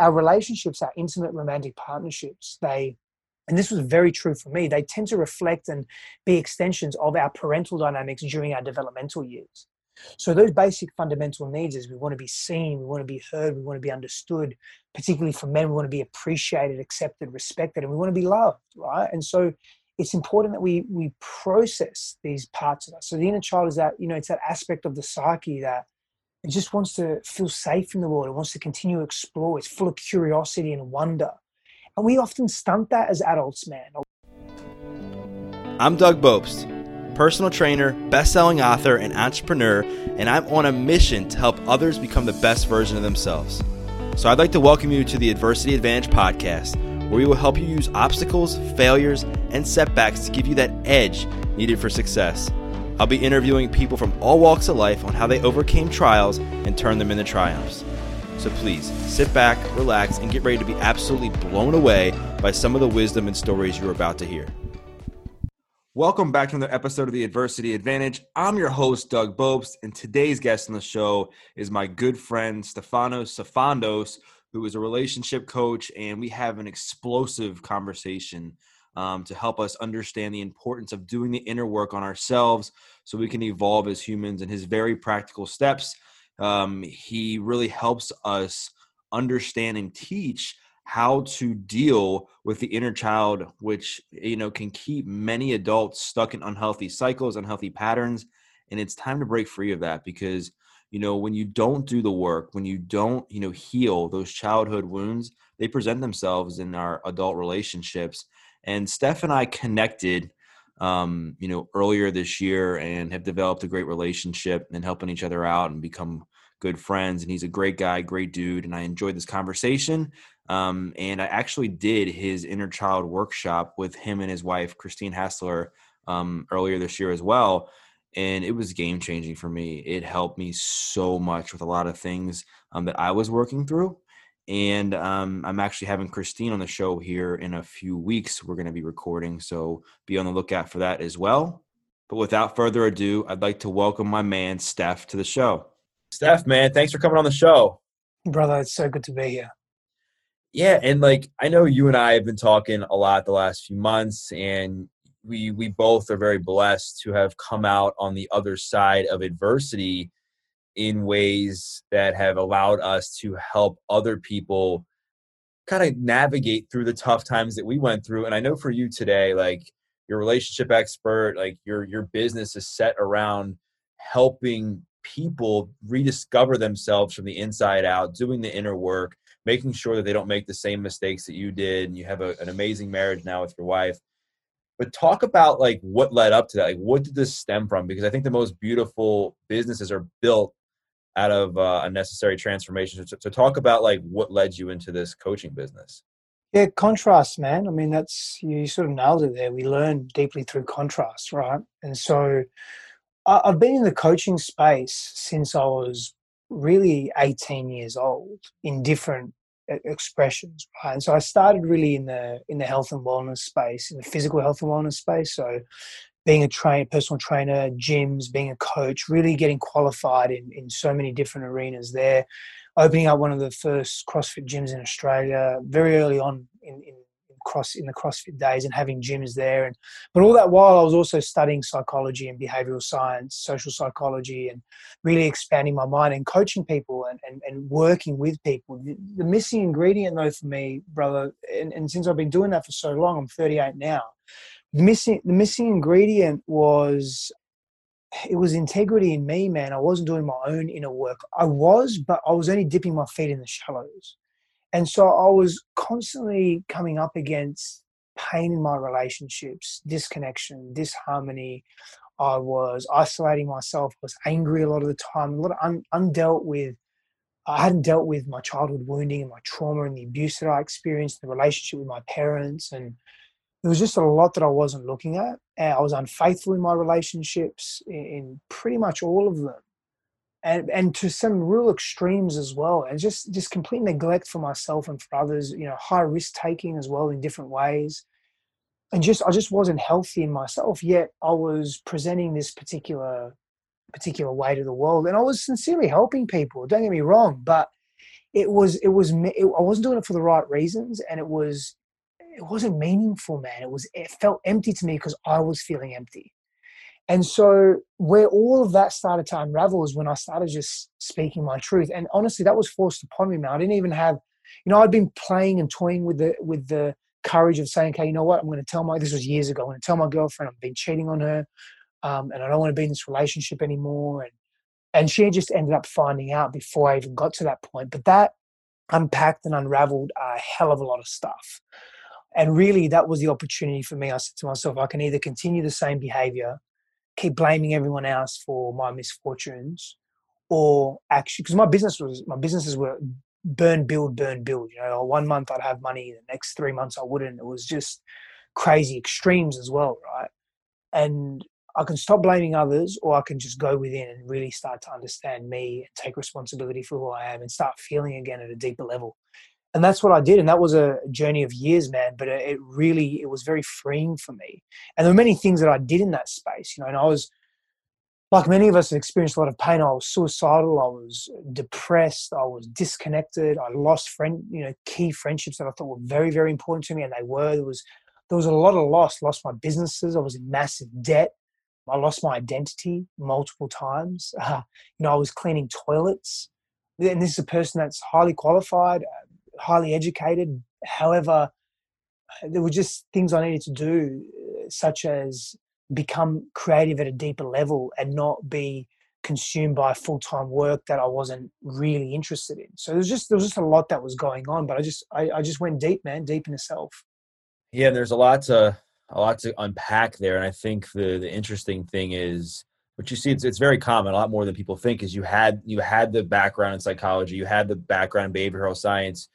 our relationships, our intimate romantic partnerships, they and this was very true for me, they tend to reflect and be extensions of our parental dynamics during our developmental years. So those basic fundamental needs is we want to be seen, we want to be heard, we want to be understood. Particularly for men, we want to be appreciated, accepted, respected, and we want to be loved, right? And so it's important that we we process these parts of us. So the inner child is that you know it's that aspect of the psyche that it just wants to feel safe in the world. It wants to continue to explore. It's full of curiosity and wonder. And we often stunt that as adults, man. I'm Doug Bopst, personal trainer, best-selling author, and entrepreneur, and I'm on a mission to help others become the best version of themselves. So I'd like to welcome you to the Adversity Advantage podcast, where we will help you use obstacles, failures, and setbacks to give you that edge needed for success. I'll be interviewing people from all walks of life on how they overcame trials and turned them into triumphs. So please sit back, relax, and get ready to be absolutely blown away by some of the wisdom and stories you're about to hear. Welcome back to another episode of the Adversity Advantage. I'm your host, Doug Bopst, and today's guest on the show is my good friend, Stefanos Sifandos, who is a relationship coach, and we have an explosive conversation um, to help us understand the importance of doing the inner work on ourselves so we can evolve as humans and his very practical steps. Um, he really helps us understand and teach how to deal with the inner child which you know can keep many adults stuck in unhealthy cycles unhealthy patterns and it's time to break free of that because you know when you don't do the work when you don't you know heal those childhood wounds they present themselves in our adult relationships and Steph and I connected, um, you know, earlier this year and have developed a great relationship and helping each other out and become good friends. And he's a great guy, great dude. And I enjoyed this conversation. Um, and I actually did his inner child workshop with him and his wife, Christine Hassler, um, earlier this year as well. And it was game changing for me. It helped me so much with a lot of things um, that I was working through. And um, I'm actually having Christine on the show here in a few weeks. We're going to be recording, so be on the lookout for that as well. But without further ado, I'd like to welcome my man, Steph, to the show. Steph, man, thanks for coming on the show. Brother, it's so good to be here. Yeah, and like I know you and I have been talking a lot the last few months, and we we both are very blessed to have come out on the other side of adversity in ways that have allowed us to help other people kind of navigate through the tough times that we went through and i know for you today like your relationship expert like your your business is set around helping people rediscover themselves from the inside out doing the inner work making sure that they don't make the same mistakes that you did and you have a, an amazing marriage now with your wife. But talk about like what led up to that like what did this stem from? Because i think the most beautiful businesses are built out of uh, unnecessary transformation. So, so talk about like what led you into this coaching business. Yeah, contrast, man. I mean, that's you sort of nailed it there. We learn deeply through contrast, right? And so I've been in the coaching space since I was really 18 years old in different expressions right and so i started really in the in the health and wellness space in the physical health and wellness space so being a train, personal trainer, gyms, being a coach, really getting qualified in, in so many different arenas there. Opening up one of the first CrossFit gyms in Australia very early on in, in, cross in the CrossFit days and having gyms there. And but all that while I was also studying psychology and behavioral science, social psychology, and really expanding my mind and coaching people and, and, and working with people. The, the missing ingredient though for me, brother, and, and since I've been doing that for so long, I'm 38 now missing the missing ingredient was it was integrity in me, man. I wasn't doing my own inner work. I was, but I was only dipping my feet in the shallows. And so I was constantly coming up against pain in my relationships, disconnection, disharmony. I was isolating myself, was angry a lot of the time, a lot of un- undealt with. I hadn't dealt with my childhood wounding and my trauma and the abuse that I experienced, the relationship with my parents, and there was just a lot that I wasn't looking at. I was unfaithful in my relationships, in pretty much all of them, and and to some real extremes as well. And just just complete neglect for myself and for others. You know, high risk taking as well in different ways, and just I just wasn't healthy in myself. Yet I was presenting this particular particular way to the world, and I was sincerely helping people. Don't get me wrong, but it was it was it, I wasn't doing it for the right reasons, and it was it wasn't meaningful, man. It was it felt empty to me because I was feeling empty. And so where all of that started to unravel is when I started just speaking my truth. And honestly, that was forced upon me, man. I didn't even have, you know, I'd been playing and toying with the with the courage of saying, okay, you know what, I'm going to tell my this was years ago. I'm to tell my girlfriend I've been cheating on her, um, and I don't want to be in this relationship anymore. And and she just ended up finding out before I even got to that point. But that unpacked and unraveled a hell of a lot of stuff. And really, that was the opportunity for me. I said to myself, I can either continue the same behavior, keep blaming everyone else for my misfortunes, or actually, because my business was, my businesses were burn, build, burn, build. You know, one month I'd have money, the next three months I wouldn't. It was just crazy extremes as well, right? And I can stop blaming others or I can just go within and really start to understand me and take responsibility for who I am and start feeling again at a deeper level. And that's what I did. And that was a journey of years, man. But it really, it was very freeing for me. And there were many things that I did in that space, you know, and I was, like many of us have experienced a lot of pain. I was suicidal. I was depressed. I was disconnected. I lost friend, you know, key friendships that I thought were very, very important to me, and they were. There was, there was a lot of loss. Lost my businesses. I was in massive debt. I lost my identity multiple times. Uh, you know, I was cleaning toilets, and this is a person that's highly qualified, uh, highly educated. However, there were just things I needed to do, uh, such as become creative at a deeper level and not be consumed by full-time work that I wasn't really interested in. So there's just there was just a lot that was going on, but I just I, I just went deep, man, deep into self. Yeah, and there's a lot to a lot to unpack there, and I think the the interesting thing is what you see. It's it's very common, a lot more than people think. Is you had you had the background in psychology, you had the background in behavioral science.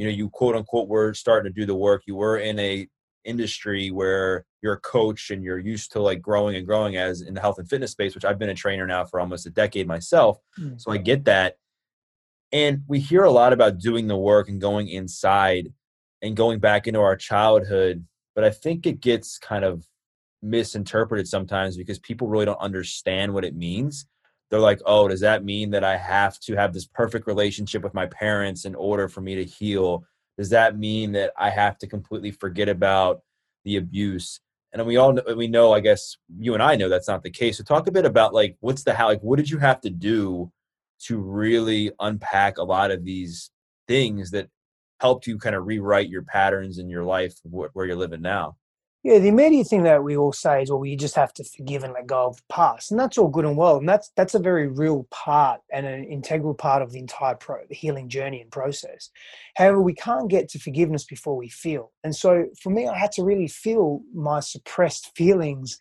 You know, you quote unquote were starting to do the work. You were in a industry where you're a coach and you're used to like growing and growing as in the health and fitness space, which I've been a trainer now for almost a decade myself. Mm-hmm. So I get that. And we hear a lot about doing the work and going inside and going back into our childhood. But I think it gets kind of misinterpreted sometimes because people really don't understand what it means. They're like, oh, does that mean that I have to have this perfect relationship with my parents in order for me to heal? does that mean that I have to completely forget about the abuse? And we all know, we know, I guess you and I know that's not the case. So talk a bit about like what's the how, like what did you have to do to really unpack a lot of these things that helped you kind of rewrite your patterns in your life where you're living now? Yeah, the immediate thing that we all say is, well, you just have to forgive and let go of the past, and that's all good and well, and that's that's a very real part and an integral part of the entire pro, the healing journey and process. However, we can't get to forgiveness before we feel, and so for me, I had to really feel my suppressed feelings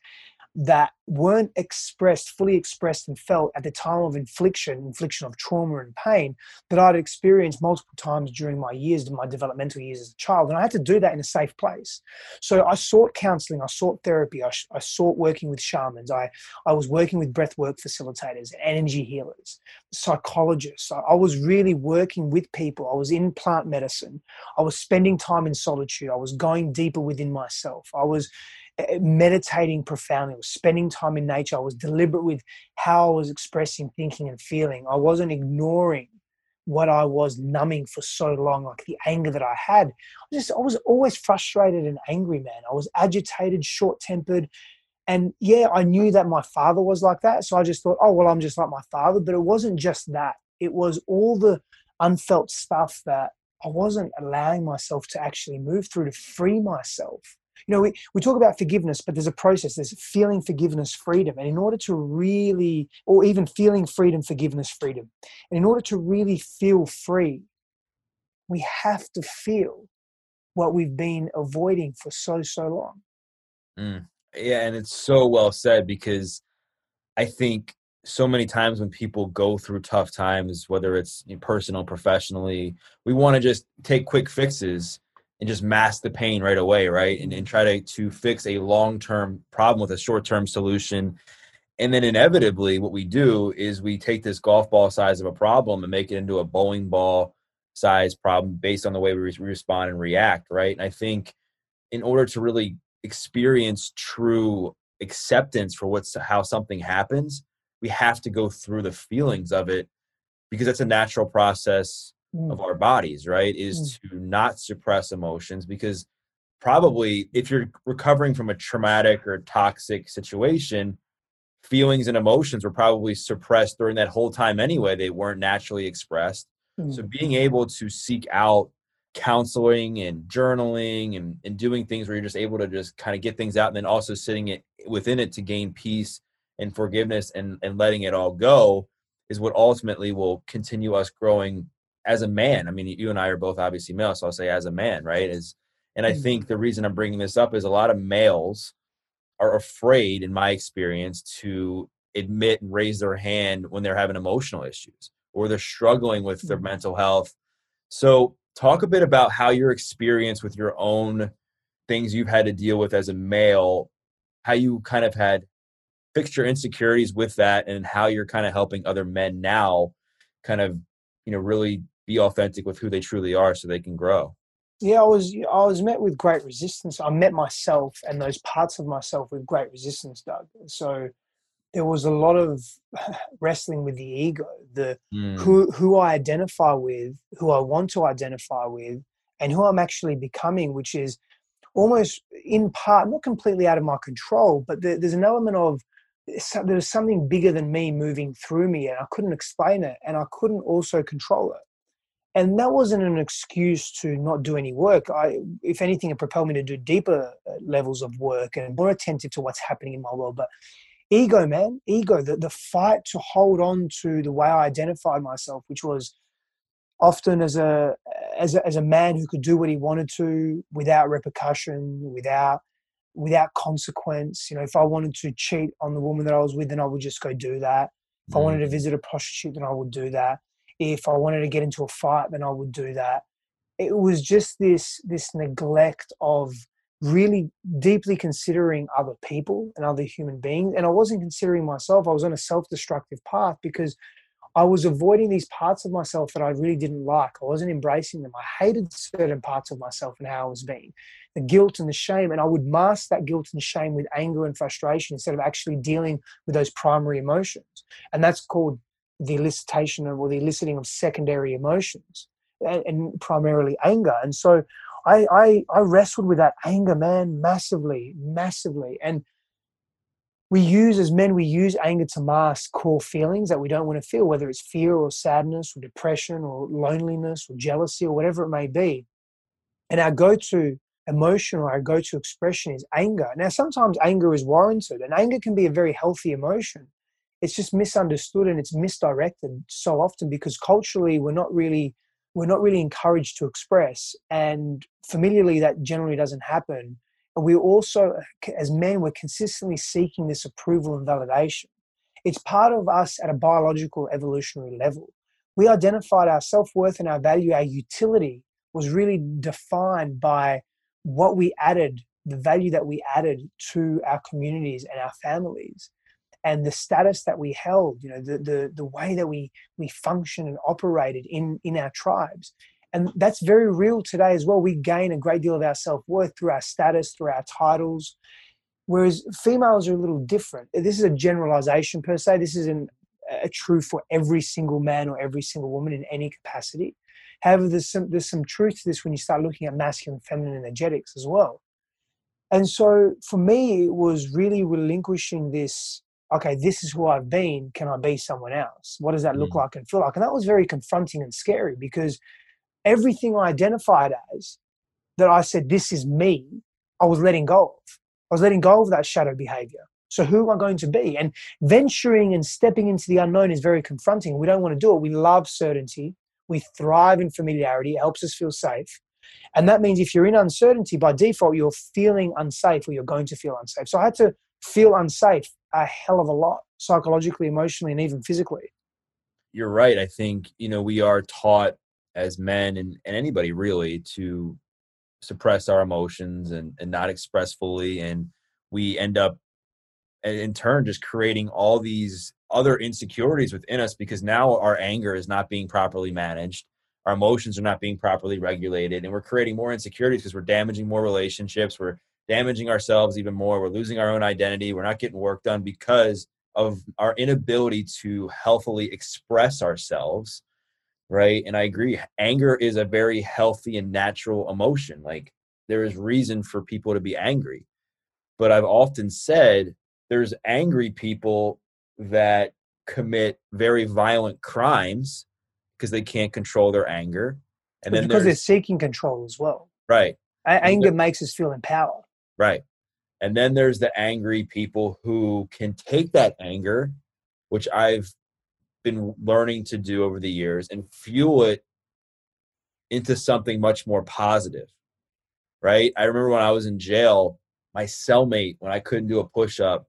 that weren't expressed, fully expressed and felt at the time of infliction, infliction of trauma and pain that I'd experienced multiple times during my years, my developmental years as a child. And I had to do that in a safe place. So I sought counseling, I sought therapy, I, I sought working with shamans, I, I was working with breathwork facilitators, energy healers, psychologists. I, I was really working with people. I was in plant medicine. I was spending time in solitude. I was going deeper within myself. I was meditating profoundly. I was spending time in nature. I was deliberate with how I was expressing, thinking, and feeling. I wasn't ignoring what I was numbing for so long, like the anger that I had. I just I was always frustrated and angry, man. I was agitated, short-tempered. And yeah, I knew that my father was like that. So I just thought, oh, well, I'm just like my father. But it wasn't just that. It was all the unfelt stuff that I wasn't allowing myself to actually move through to free myself you know, we, we talk about forgiveness, but there's a process. There's feeling forgiveness, freedom. And in order to really, or even feeling freedom, forgiveness, freedom, and in order to really feel free, we have to feel what we've been avoiding for so, so long. Mm. Yeah. And it's so well said because I think so many times when people go through tough times, whether it's personal, professionally, we want to just take quick fixes and just mask the pain right away, right? And, and try to, to fix a long term problem with a short term solution. And then inevitably, what we do is we take this golf ball size of a problem and make it into a bowling ball size problem based on the way we respond and react, right? And I think in order to really experience true acceptance for what's how something happens, we have to go through the feelings of it because that's a natural process mm. of our bodies, right? Is mm. to not suppress emotions because probably if you're recovering from a traumatic or toxic situation, feelings and emotions were probably suppressed during that whole time anyway. They weren't naturally expressed. Mm. So being able to seek out counseling and journaling and, and doing things where you're just able to just kind of get things out and then also sitting it within it to gain peace and forgiveness and, and letting it all go is what ultimately will continue us growing as a man. I mean, you and I are both obviously male, so I'll say as a man, right? Is and I mm. think the reason I'm bringing this up is a lot of males are afraid, in my experience, to admit and raise their hand when they're having emotional issues or they're struggling with their mm. mental health. So, talk a bit about how your experience with your own things you've had to deal with as a male, how you kind of had fixed your insecurities with that, and how you're kind of helping other men now kind of, you know, really be authentic with who they truly are so they can grow. Yeah, I was I was met with great resistance. I met myself and those parts of myself with great resistance, Doug. So there was a lot of wrestling with the ego, the mm. who who I identify with, who I want to identify with, and who I'm actually becoming, which is almost in part not completely out of my control, but there, there's an element of there's something bigger than me moving through me, and I couldn't explain it, and I couldn't also control it and that wasn't an excuse to not do any work. I, if anything, it propelled me to do deeper uh, levels of work and more attentive to what's happening in my world. But ego, man, ego, the, the fight to hold on to the way I identified myself, which was often as a, as a, as a man who could do what he wanted to without repercussion, without, without consequence. You know, if I wanted to cheat on the woman that I was with, then I would just go do that. If I wanted to mm. visit a prostitute, then I would do that if I wanted to get into a fight, then I would do that. It was just this this neglect of really deeply considering other people and other human beings. And I wasn't considering myself. I was on a self-destructive path because I was avoiding these parts of myself that I really didn't like. I wasn't embracing them. I hated certain parts of myself and how I was being. The guilt and the shame. And I would mask that guilt and shame with anger and frustration instead of actually dealing with those primary emotions. And that's called the elicitation of, or the eliciting of secondary emotions and, and primarily anger. And so I, I, I wrestled with that anger, man, massively, massively. And we use as men we use anger to mask core feelings that we don't want to feel whether it's fear or sadness or depression or loneliness or jealousy or whatever it may be and our go-to emotion or our go-to expression is anger. Now sometimes anger is warranted and anger can be a very healthy emotion. It's just misunderstood and it's misdirected so often because culturally we're not really we're not really encouraged to express and familiarly that generally doesn't happen. And we also as men we're consistently seeking this approval and validation. It's part of us at a biological evolutionary level. We identified our self-worth and our value our utility was really defined by what we added the value that we added to our communities and our families and the status that we held, you know, the the the way that we we functioned and operated in in our tribes. And that's very real today as well. We gain a great deal of our self worth through our status, through our titles. Whereas females are a little different. This is a generalization per se. This isn't a true for every single man or every single woman in any capacity. However, there's some there's some truth to this when you start looking at masculine, feminine energetics as well. And so for me, it was really relinquishing this okay, this is who I've been. Can I be someone else? What does that look mm. like and feel like? And that was very confronting and scary because everything I identified as that I said, this is me, I was letting go of. I was letting go of that shadow behavior. So who am I going to be? And venturing and stepping into the unknown is very confronting. We don't want to do it. We love certainty. We thrive in familiarity. It helps us feel safe. And that means if you're in uncertainty, by default, you're feeling unsafe or you're going to feel unsafe. So I had to feel unsafe a hell of a lot psychologically, emotionally, and even physically. You're right. I think, you know, we are taught as men and, and anybody really to suppress our emotions and, and not express fully. And we end up in turn just creating all these other insecurities within us because now our anger is not being properly managed our emotions are not being properly regulated and we're creating more insecurities because we're damaging more relationships we're damaging ourselves even more. We're losing our own identity. We're not getting work done because of our inability to healthily express ourselves. right? And I agree. Anger is a very healthy and natural emotion. Like there is reason for people to be angry. But I've often said there's angry people that commit very violent crimes because they can't control their anger. And then because they're seeking control as well. Right. Anger makes us feel empowered. Right. And then there's the angry people who can take that anger, which I've been learning to do over the years, and fuel it into something much more positive. Right. I remember when I was in jail, my cellmate, when I couldn't do a push up,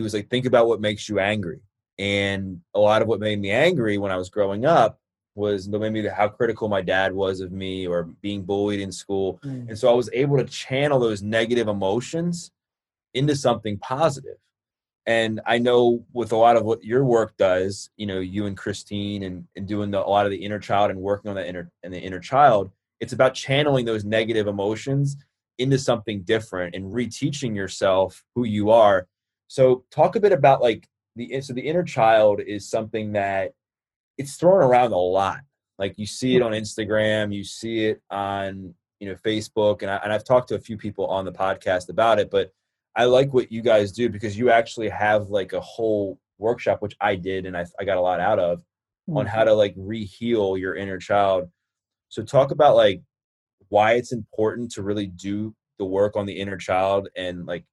he was like, think about what makes you angry. And a lot of what made me angry when I was growing up was maybe how critical my dad was of me or being bullied in school. Mm. And so I was able to channel those negative emotions into something positive. And I know with a lot of what your work does, you know, you and Christine and, and doing the, a lot of the inner child and working on the inner and the inner child, it's about channeling those negative emotions into something different and reteaching yourself who you are. So talk a bit about like the so the inner child is something that it's thrown around a lot. Like you see it on Instagram, you see it on you know Facebook, and, I, and I've talked to a few people on the podcast about it. But I like what you guys do because you actually have like a whole workshop, which I did, and I, I got a lot out of mm-hmm. on how to like reheal your inner child. So talk about like why it's important to really do the work on the inner child and like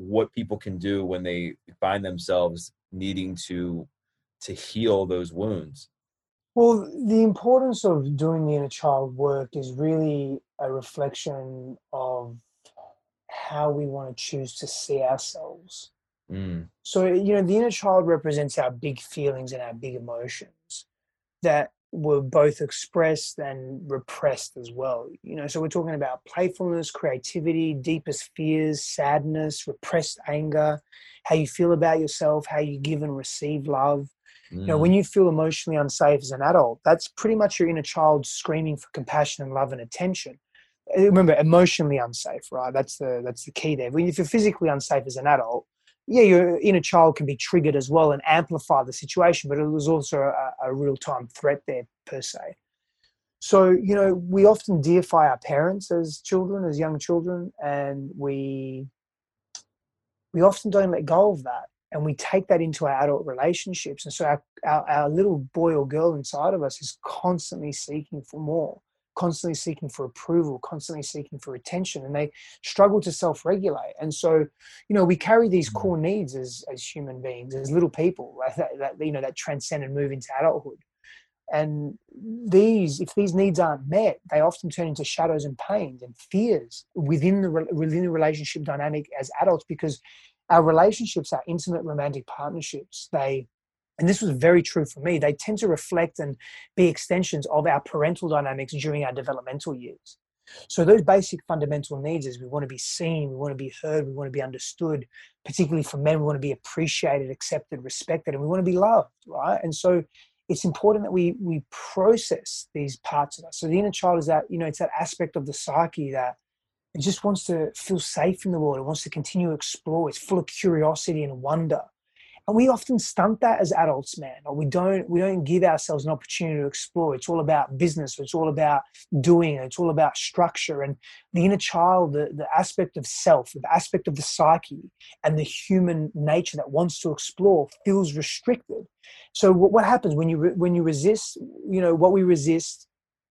what people can do when they find themselves needing to to heal those wounds well the importance of doing the inner child work is really a reflection of how we want to choose to see ourselves mm. so you know the inner child represents our big feelings and our big emotions that were both expressed and repressed as well. You know, so we're talking about playfulness, creativity, deepest fears, sadness, repressed anger, how you feel about yourself, how you give and receive love. Mm. You know, when mm. you feel emotionally unsafe as an adult, that's pretty much your inner child screaming for compassion and love and attention. Uh, remember, emotionally unsafe, right? That's the that's the key there. If you're physically unsafe as an adult, yeah, your inner child can be triggered as well and amplify the situation, but it was also a, a real time threat there per se. So, you know, we often deify our parents as children, as young children, and we we often don't let go of that. And we take that into our adult relationships. And so our, our, our little boy or girl inside of us is constantly seeking for more constantly seeking for approval, constantly seeking for attention, and they struggle to self-regulate. And so, you know, we carry these mm. core needs as as human beings, as little people, that, that you know that transcend and move into adulthood. And these, if these needs aren't met, they often turn into shadows and pains and fears within the within the relationship dynamic as adults, because our relationships, our intimate romantic partnerships, they and this was very true for me, they tend to reflect and be extensions of our parental dynamics during our developmental years. So those basic fundamental needs is we want to be seen, we want to be heard, we want to be understood. Particularly for men, we want to be appreciated, accepted, respected, and we want to be loved, right? And so it's important that we we process these parts of us. So the inner child is that you know it's that aspect of the psyche that it just wants to feel safe in the world. It wants to continue to explore. It's full of curiosity and wonder and we often stunt that as adults man. Or we don't we don't give ourselves an opportunity to explore. It's all about business. It's all about doing. It's all about structure. And the inner child the, the aspect of self the aspect of the psyche and the human nature that wants to explore feels restricted. So what, happens when you re, when you resist you know what we resist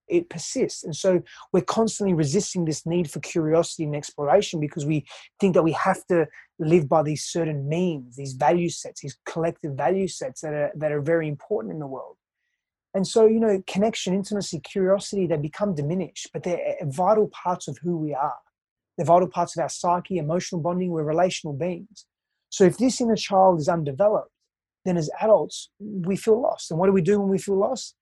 it persists. And so we're constantly resisting this need for curiosity and exploration because we think that we have to live by these certain means, these value sets, these collective value sets that are that are very important in the world. And so, you know, connection, intimacy, curiosity, they become diminished, but they're vital parts of who we are. They're vital parts of our psyche, emotional bonding, we're relational beings. So if this inner child is undeveloped, then as adults, we feel lost. And what do we do when we feel lost?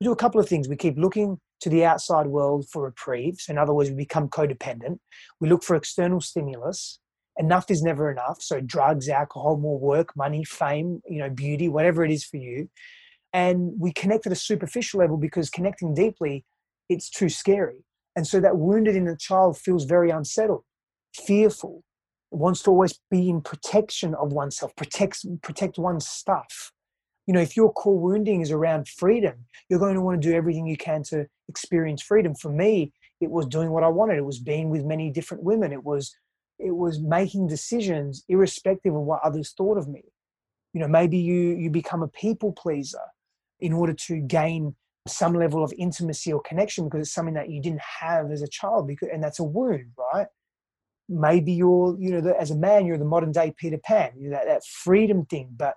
We do a couple of things. We keep looking to the outside world for reprieves. In other words, we become codependent. We look for external stimulus. Enough is never enough. So drugs, alcohol, more work, money, fame, you know, beauty, whatever it is for you. And we connect at a superficial level because connecting deeply, it's too scary. And so that wounded inner child feels very unsettled, fearful, wants to always be in protection of oneself, protects protect one's stuff You know, if your core wounding is around freedom, you're going to want to do everything you can to experience freedom. For me, it was doing what I wanted. It was being with many different women. It was it was making decisions irrespective of what others thought of me. You know, maybe you you become a people pleaser in order to gain some level of intimacy or connection because it's something that you didn't have as a child because and that's a wound right maybe you're you know the, as a man you're the modern day peter pan you know that, that freedom thing but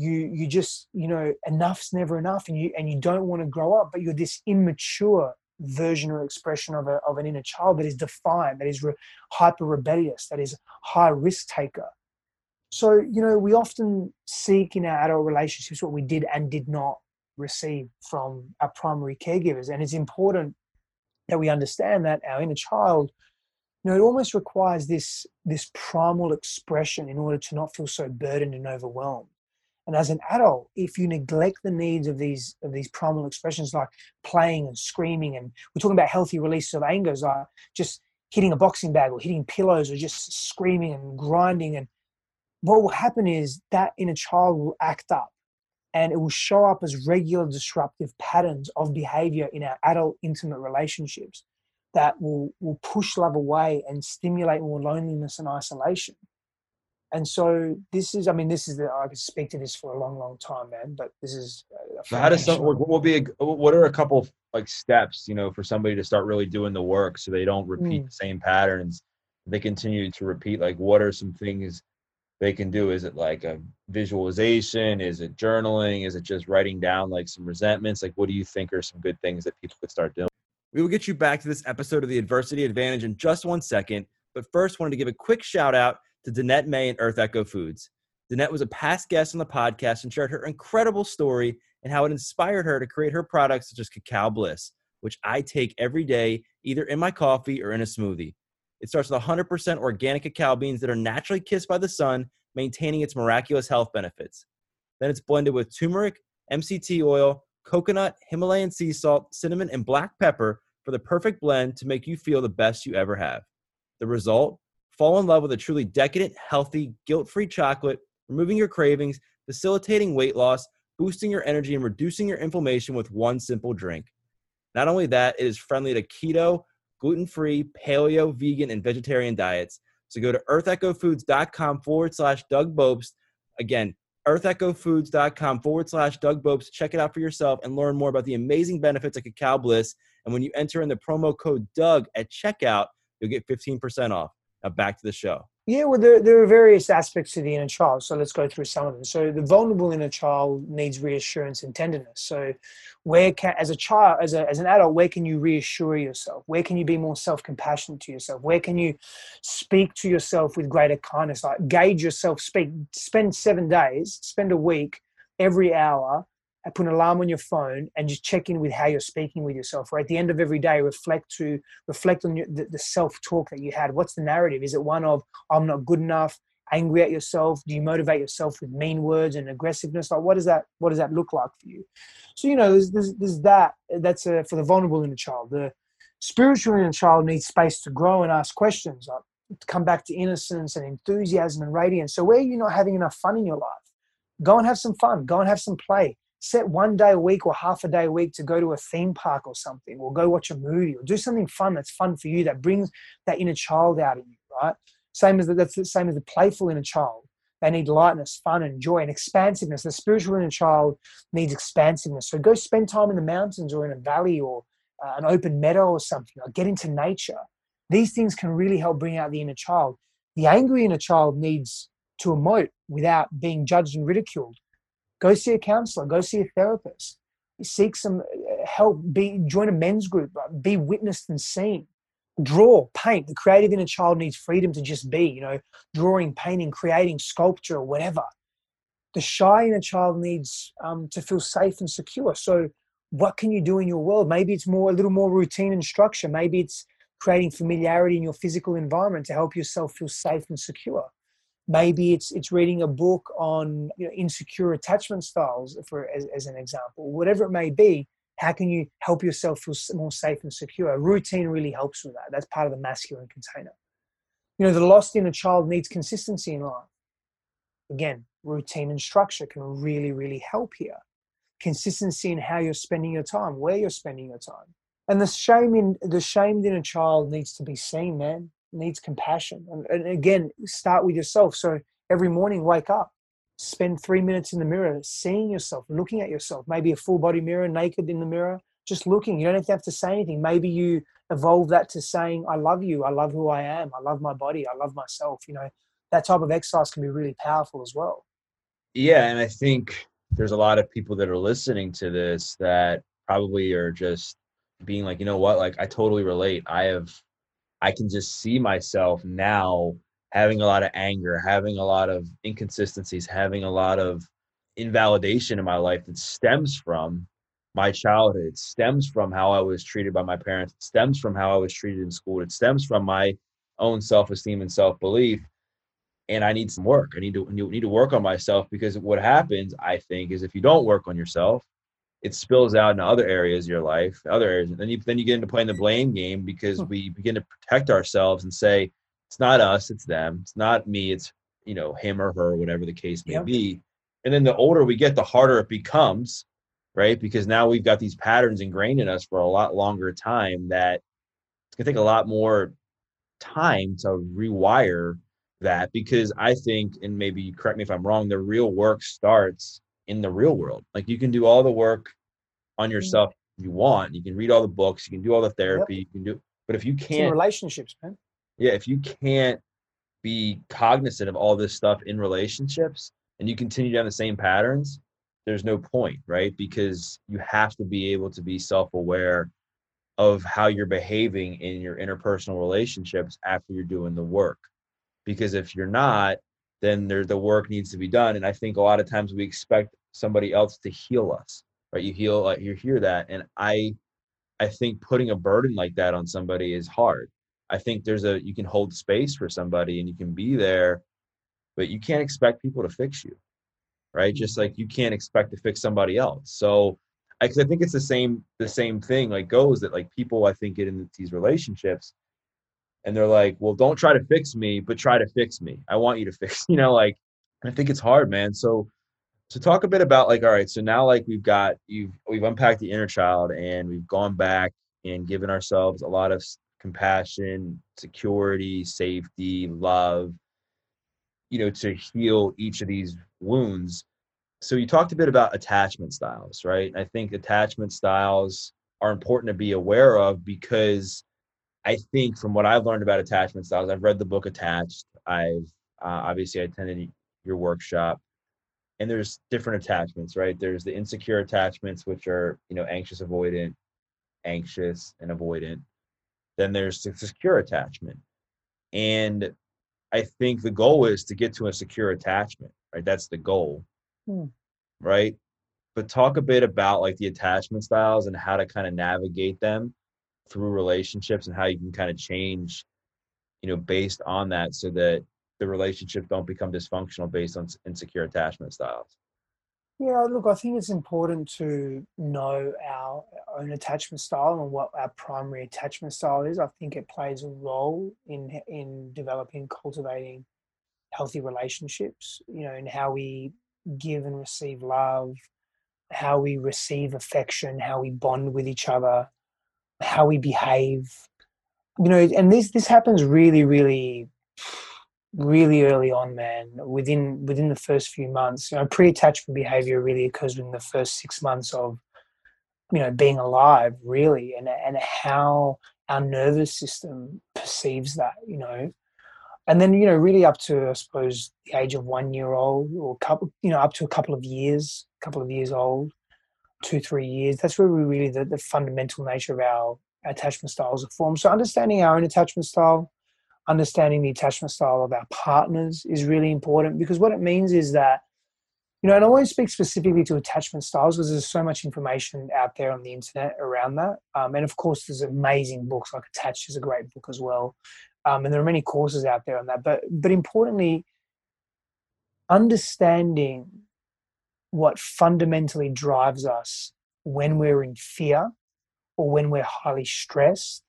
you you just you know enough's never enough and you and you don't want to grow up but you're this immature version or expression of, a, of an inner child that is defiant that is re, hyper rebellious that is high risk taker. So you know we often seek in our adult relationships what we did and did not receive from our primary caregivers and it's important that we understand that our inner child you know it almost requires this this primal expression in order to not feel so burdened and overwhelmed and as an adult if you neglect the needs of these of these primal expressions like playing and screaming and we're talking about healthy releases of anger like just hitting a boxing bag or hitting pillows or just screaming and grinding. And what will happen is that inner child will act up and it will show up as regular disruptive patterns of behavior in our adult intimate relationships that will will push love away and stimulate more loneliness and isolation and so this is i mean this is the i could speak to this for a long long time man but this is so how does some what will be a, what are a couple like steps you know for somebody to start really doing the work so they don't repeat mm. the same patterns? They continue to repeat like what are some things they can do? Is it like a visualization? Is it journaling? Is it just writing down like some resentments? Like what do you think are some good things that people could start doing? We will get you back to this episode of the Adversity Advantage in just one second, but first wanted to give a quick shout out to Danette May and Earth Echo Foods. Danette was a past guest on the podcast and shared her incredible story and how it inspired her to create her products such as Cacao Bliss, which I take every day, either in my coffee or in a smoothie. It starts with 100% organic cacao beans that are naturally kissed by the sun, maintaining its miraculous health benefits. Then it's blended with turmeric, MCT oil, coconut, Himalayan sea salt, cinnamon, and black pepper for the perfect blend to make you feel the best you ever have. The result? Fall in love with a truly decadent, healthy, guilt free chocolate, removing your cravings, facilitating weight loss, boosting your energy, and reducing your inflammation with one simple drink. Not only that, it is friendly to keto, gluten free, paleo, vegan, and vegetarian diets. So go to earthechofoods.com forward slash Doug Bopst. Again, earthechofoods.com forward slash Doug Bopst. Check it out for yourself and learn more about the amazing benefits of Cacao Bliss. And when you enter in the promo code Doug at checkout, you'll get 15% off. Now back to the show. Yeah, well, there, there are various aspects to the inner child. So let's go through some of them. So the vulnerable inner child needs reassurance and tenderness. So where can, as a child, as, a, as an adult, where can you reassure yourself? Where can you be more self-compassionate to yourself? Where can you speak to yourself with greater kindness? Like gauge yourself, speak, spend seven days, spend a week, every hour put an alarm on your phone and just check in with how you're speaking with yourself or at the end of every day reflect to reflect on your, the, the self-talk that you had. What's the narrative? Is it one of i'm not good enough angry at yourself do you motivate yourself with mean words and aggressiveness? Like what does that what does that look like for you? So you know there's there's, there's that that's a, for the vulnerable inner child. The spiritual inner child needs space to grow and ask questions like come back to innocence and enthusiasm and radiance. So where you're not having enough fun in your life go and have some fun go and have some play set one day a week or half a day a week to go to a theme park or something, or go watch a movie, or do something fun that's fun for you that brings that inner child out of you, right? Same as the, that's the same as the playful inner child. They need lightness, fun, and joy, and expansiveness. The spiritual inner child needs expansiveness. So go spend time in the mountains or in a valley or uh, an open meadow or something. Or get into nature. These things can really help bring out the inner child. The angry inner child needs to emote without being judged and ridiculed Go see a counselor. Go see a therapist. Seek some uh, help. Be join a men's group. Be witnessed and seen. Draw, paint. The creative inner child needs freedom to just be. You know, drawing, painting, creating, sculpture, or whatever. The shy inner child needs um, to feel safe and secure. So, what can you do in your world? Maybe it's more a little more routine and structure. Maybe it's creating familiarity in your physical environment to help yourself feel safe and secure maybe it's it's reading a book on you know, insecure attachment styles for as, as an example whatever it may be how can you help yourself feel more safe and secure routine really helps with that that's part of the masculine container you know the lost inner child needs consistency in life again, routine and structure can really, really help here. Consistency in how you're spending your time, where you're spending your time. And the shame in the shame in a child needs to be seen, man. Needs compassion. And, and again, start with yourself. So every morning, wake up, spend three minutes in the mirror, seeing yourself, looking at yourself, maybe a full body mirror, naked in the mirror, just looking. You don't have to, have to say anything. Maybe you evolve that to saying, I love you, I love who I am, I love my body, I love myself. You know, that type of exercise can be really powerful as well. Yeah. And I think there's a lot of people that are listening to this that probably are just being like, you know what, like I totally relate. I have, I can just see myself now having a lot of anger, having a lot of inconsistencies, having a lot of invalidation in my life that stems from my childhood. It stems from how I was treated by my parents. It stems from how I was treated in school. It stems from my own self-esteem and self-belief. And I need some work. I need to need to work on myself because what happens, I think, is if you don't work on yourself, it spills out into other areas of your life, other areas. And then you then you get into playing the blame game because hmm. we begin to protect ourselves and say, it's not us, it's them. It's not me, it's you know, him or her, whatever the case may yep. be. And then the older we get, the harder it becomes, right? Because now we've got these patterns ingrained in us for a lot longer time that it's gonna take a lot more time to rewire that because I think, and maybe correct me if I'm wrong, the real work starts in the real world. Like you can do all the work on mm-hmm. yourself you want. You can read all the books, you can do all the therapy, yep. you can do but if you can't relationships, man yeah, if you can't be cognizant of all this stuff in relationships and you continue down the same patterns, there's no point, right? Because you have to be able to be self aware of how you're behaving in your interpersonal relationships after you're doing the work. Because if you're not, then there the work needs to be done. And I think a lot of times we expect somebody else to heal us, right? You heal, like you hear that, and I, I think putting a burden like that on somebody is hard I think there's a you can hold space for somebody and you can be there, but you can't expect people to fix you, right? Just like you can't expect to fix somebody else. So, I, I think it's the same the same thing like goes that like people I think get into these relationships, and they're like, well, don't try to fix me, but try to fix me. I want you to fix, you know, like I think it's hard, man. So so talk a bit about like all right so now like we've got you've we've unpacked the inner child and we've gone back and given ourselves a lot of compassion, security, safety, love, you know, to heal each of these wounds. So you talked a bit about attachment styles, right? I think attachment styles are important to be aware of because I think from what I've learned about attachment styles, I've read the book Attached. I've uh, obviously attended your workshop, and there's different attachments, right? There's the insecure attachments, which are you know anxious, avoidant, anxious, and avoidant. Then there's the secure attachment. And I think the goal is to get to a secure attachment, right? That's the goal, hmm. right? But talk a bit about like the attachment styles and how to kind of navigate them through relationships and how you can kind of change, you know, based on that so that the relationships don't become dysfunctional based on insecure attachment styles. Yeah, look, I think it's important to know our own attachment style and what our primary attachment style is. I think it plays a role in in developing, cultivating healthy relationships. You know, in how we give and receive love, how we receive affection, how we bond with each other, how we behave. You know, and this this happens really, really really early on, man. Within within the first few months, you know, pre-attachment behavior really occurs within the first six months of you know being alive, really, and and how our nervous system perceives that, you know. And then, you know, really up to I suppose the age of one year old or couple, you know, up to a couple of years, couple of years old, two, three years. That's where we really the, the fundamental nature of our attachment styles are formed. So understanding our own attachment style, understanding the attachment style of our partners is really important because what it means is that you know, and I won't speak specifically to attachment styles because there's so much information out there on the internet around that. Um, and of course, there's amazing books like Attached is a great book as well. Um, and there are many courses out there on that. But but importantly, understanding what fundamentally drives us when we're in fear or when we're highly stressed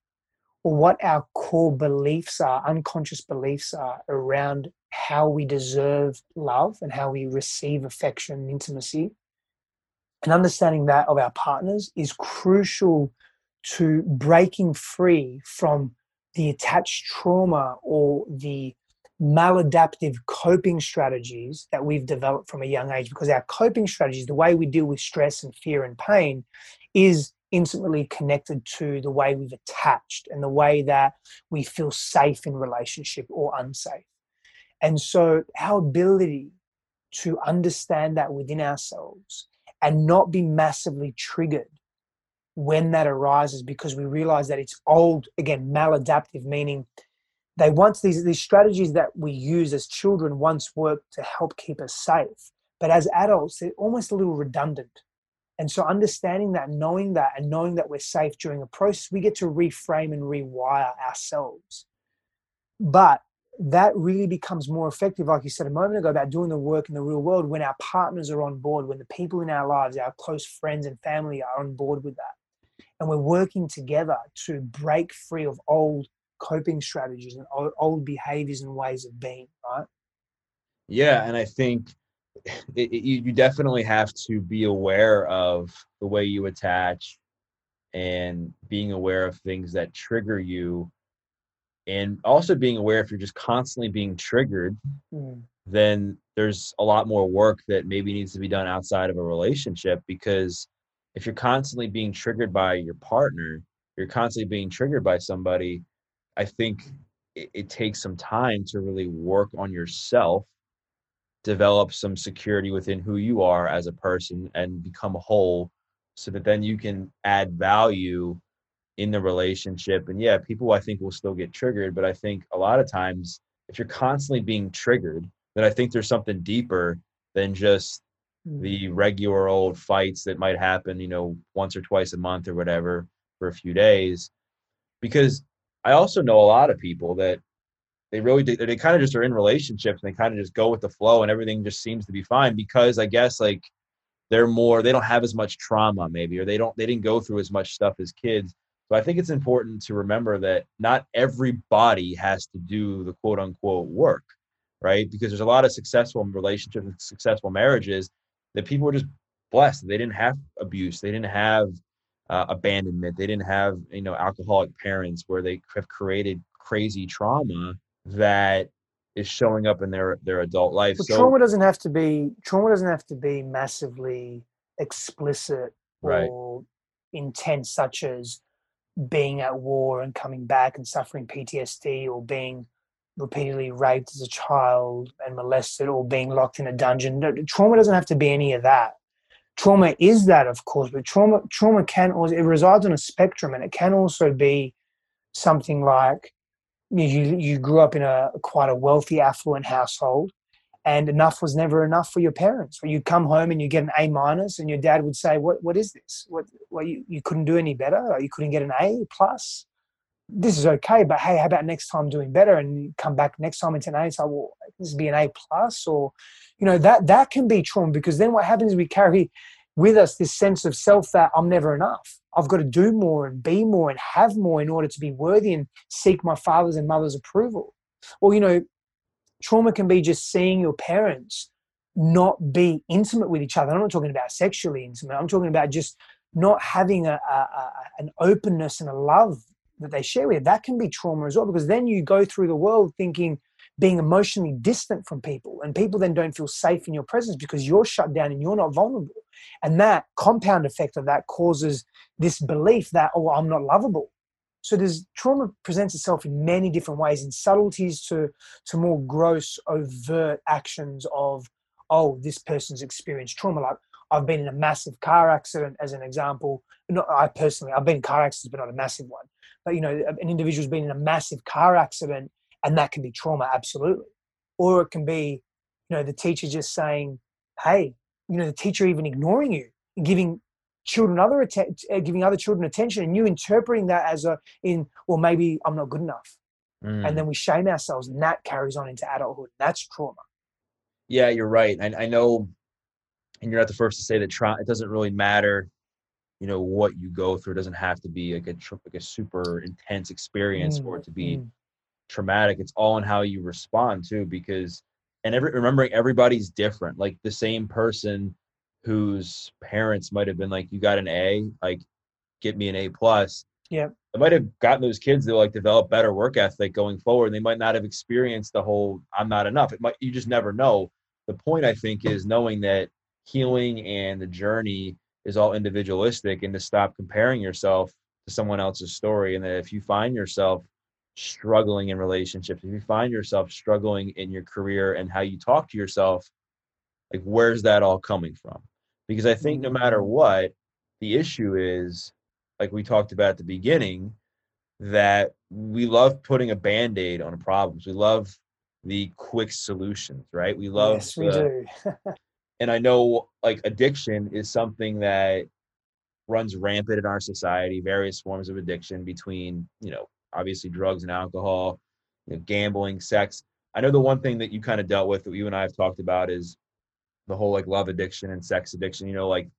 what our core beliefs are, unconscious beliefs are around how we deserve love and how we receive affection and intimacy. And understanding that of our partners is crucial to breaking free from the attached trauma or the maladaptive coping strategies that we've developed from a young age because our coping strategies the way we deal with stress and fear and pain is intimately connected to the way we've attached and the way that we feel safe in relationship or unsafe. And so our ability to understand that within ourselves and not be massively triggered when that arises because we realize that it's old again maladaptive meaning they once these these strategies that we use as children once worked to help keep us safe. But as adults they're almost a little redundant and so understanding that knowing that and knowing that we're safe during a process we get to reframe and rewire ourselves but that really becomes more effective like you said a moment ago about doing the work in the real world when our partners are on board when the people in our lives our close friends and family are on board with that and we're working together to break free of old coping strategies and old, behaviors and ways of being, right? Yeah, and I think it, it, you definitely have to be aware of the way you attach and being aware of things that trigger you and also being aware if you're just constantly being triggered mm. then there's a lot more work that maybe needs to be done outside of a relationship because if you're constantly being triggered by your partner you're constantly being triggered by somebody I think it, it takes some time to really work on yourself, develop some security within who you are as a person, and become whole so that then you can add value in the relationship. And yeah, people I think will still get triggered, but I think a lot of times if you're constantly being triggered, then I think there's something deeper than just the mm. regular old fights that might happen, you know, once or twice a month or whatever for a few days. Because I also know a lot of people that they really they, they kind of just are in relationships and they kind of just go with the flow and everything just seems to be fine because I guess like they're more they don't have as much trauma maybe or they don't they didn't go through as much stuff as kids. So I think it's important to remember that not everybody has to do the quote unquote work, right? Because there's a lot of successful relationships and successful marriages that people are just blessed. They didn't have abuse. They didn't have uh, abandonment. They didn't have you know alcoholic parents where they have created crazy trauma that is showing up in their their adult life. But so trauma doesn't have to be trauma doesn't have to be massively explicit right. or intense, such as being at war and coming back and suffering PTSD or being repeatedly raped as a child and molested or being locked in a dungeon. Trauma doesn't have to be any of that trauma is that of course but trauma trauma can also it resides on a spectrum and it can also be something like you you grew up in a quite a wealthy affluent household and enough was never enough for your parents. Or you come home and you get an a minus and your dad would say what what is this? What what you, you couldn't do any better? Or you couldn't get an a plus? This is okay but hey how about next time doing better? And come back next time it's an a so well this be an a plus or you know that that can be trauma because then what happens is we carry with us this sense of self that i'm never enough i've got to do more and be more and have more in order to be worthy and seek my father's and mother's approval. Or you know trauma can be just seeing your parents not be intimate with each other. I'm not talking about sexually intimate. I'm talking about just not having a, a, a an openness and a love that they share with. You that can be trauma as well because then you go through the world thinking being emotionally distant from people and people then don't feel safe in your presence because you're shut down and you're not vulnerable. And that compound effect of that causes this belief that oh i'm not lovable. So there's trauma presents itself in many different ways in subtleties to to more gross overt actions of oh this person's experienced trauma. Like i've been in a massive car accident as an example. Not i personally i've been in car accidents but not a massive one. But you know an individual's been in a massive car accident and that can be trauma absolutely. Or it can be you know the teacher just saying hey you know the teacher even ignoring you giving children other att- uh, giving other children attention and you interpreting that as a in well maybe i'm not good enough. Mm. and then we shame ourselves and that carries on into adulthood. That's trauma. Yeah you're right. I, I know and you're not the first to say that trauma it doesn't really matter you know what you go through. It doesn't have to be like a like a super intense experience mm, for it to be mm. Traumatic. It's all in how you respond too because and every remembering everybody's different like the same person whose parents might have been like you got an a like get me an a plus. Yeah. It might have gotten those kids to like develop better work ethic going forward they might not have experienced the whole i'm not enough. It might you just never know. The point i think is knowing that healing and the journey is all individualistic and to stop comparing yourself to someone else's story and that if you find yourself struggling in relationships if you find yourself struggling in your career and how you talk to yourself like where's that all coming from because i think no matter mm. what the issue is like we talked about at the beginning that we love putting a band-aid on problems we love the quick solutions right we love yes, we the, do. and I know like addiction is something that runs rampant in our society, various forms of addiction between, you know, obviously drugs and alcohol, you know, gambling, sex. I know the one thing that you kind of dealt with that you and I have talked about is the whole like love addiction and sex addiction, you know, like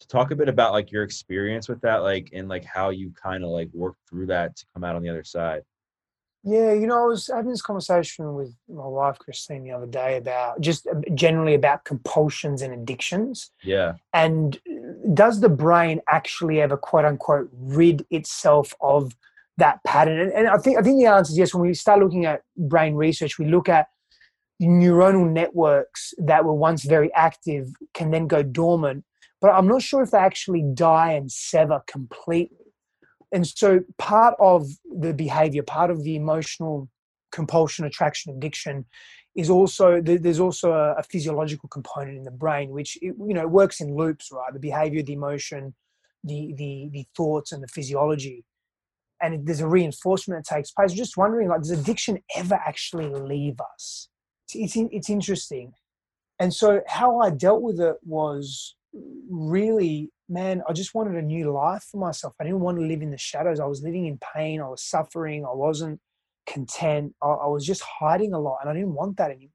to talk a bit about like your experience with that, like and like how you kind of like work through that to come out on the other side. Yeah, you know, I was having this conversation with my wife Christine the other day about just uh, generally about compulsions and addictions. Yeah. And uh, does the brain actually ever quote unquote rid itself of that pattern? And, and I think I think the answer is yes. When we start looking at brain research, we look at neuronal networks that were once very active can then go dormant. But I'm not sure if they actually die and sever completely and so part of the behavior part of the emotional compulsion attraction addiction is also there's also a, physiological component in the brain which you know works in loops right the behavior the emotion the the the thoughts and the physiology and there's a reinforcement that takes place just wondering like does addiction ever actually leave us it's, it's, it's interesting and so how i dealt with it was really man, I just wanted a new life for myself. I didn't want to live in the shadows. I was living in pain. I was suffering. I wasn't content. I, I was just hiding a lot, and I didn't want that anymore.